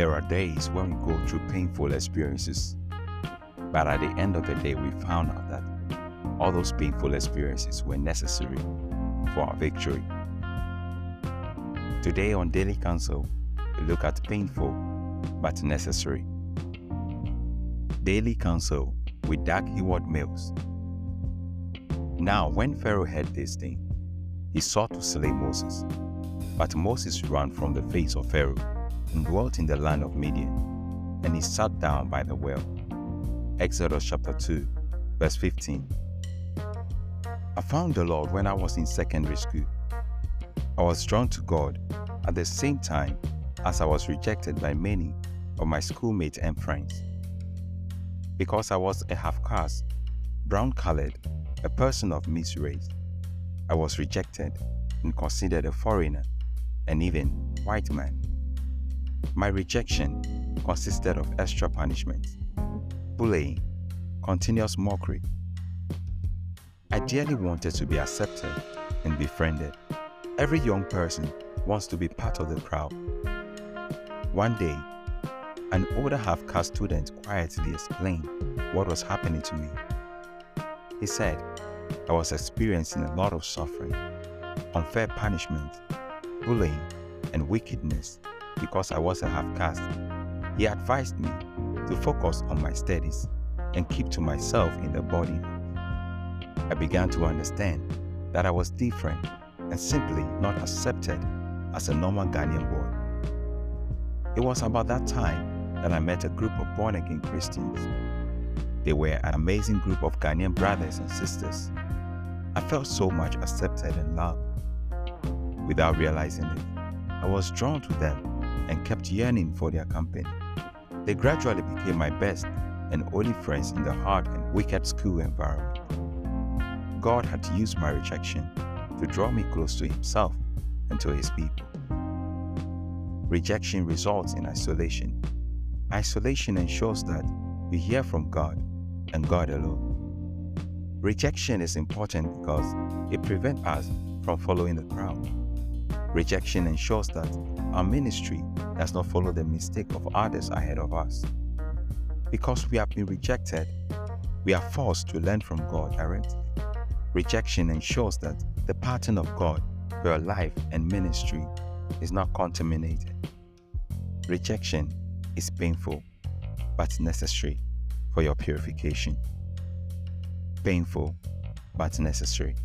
There are days when we go through painful experiences, but at the end of the day, we found out that all those painful experiences were necessary for our victory. Today on Daily Counsel, we look at painful but necessary. Daily Counsel with Dag Heward Mills. Now, when Pharaoh heard this thing, he sought to slay Moses. But Moses ran from the face of Pharaoh and dwelt in the land of Midian, and he sat down by the well. Exodus chapter 2, verse 15. I found the Lord when I was in secondary school. I was drawn to God at the same time as I was rejected by many of my schoolmates and friends. Because I was a half caste, brown colored, a person of mixed race, I was rejected and considered a foreigner and even white man. My rejection consisted of extra punishments, bullying, continuous mockery. I dearly wanted to be accepted and befriended. Every young person wants to be part of the crowd. One day, an older half caste student quietly explained what was happening to me. He said, I was experiencing a lot of suffering, unfair punishment, bullying, and wickedness because I was a half caste. He advised me to focus on my studies and keep to myself in the body. I began to understand that I was different and simply not accepted as a normal Ghanaian boy. It was about that time that I met a group of born again Christians. They were an amazing group of Ghanaian brothers and sisters. I felt so much accepted and loved. Without realizing it, I was drawn to them and kept yearning for their company. They gradually became my best and only friends in the hard and wicked school environment. God had used my rejection to draw me close to Himself and to His people. Rejection results in isolation. Isolation ensures that we hear from God and God alone. Rejection is important because it prevents us from following the crowd. Rejection ensures that our ministry does not follow the mistake of others ahead of us. Because we have been rejected, we are forced to learn from God directly. Rejection ensures that the pattern of God for your life and ministry is not contaminated. Rejection is painful but necessary for your purification. Painful but necessary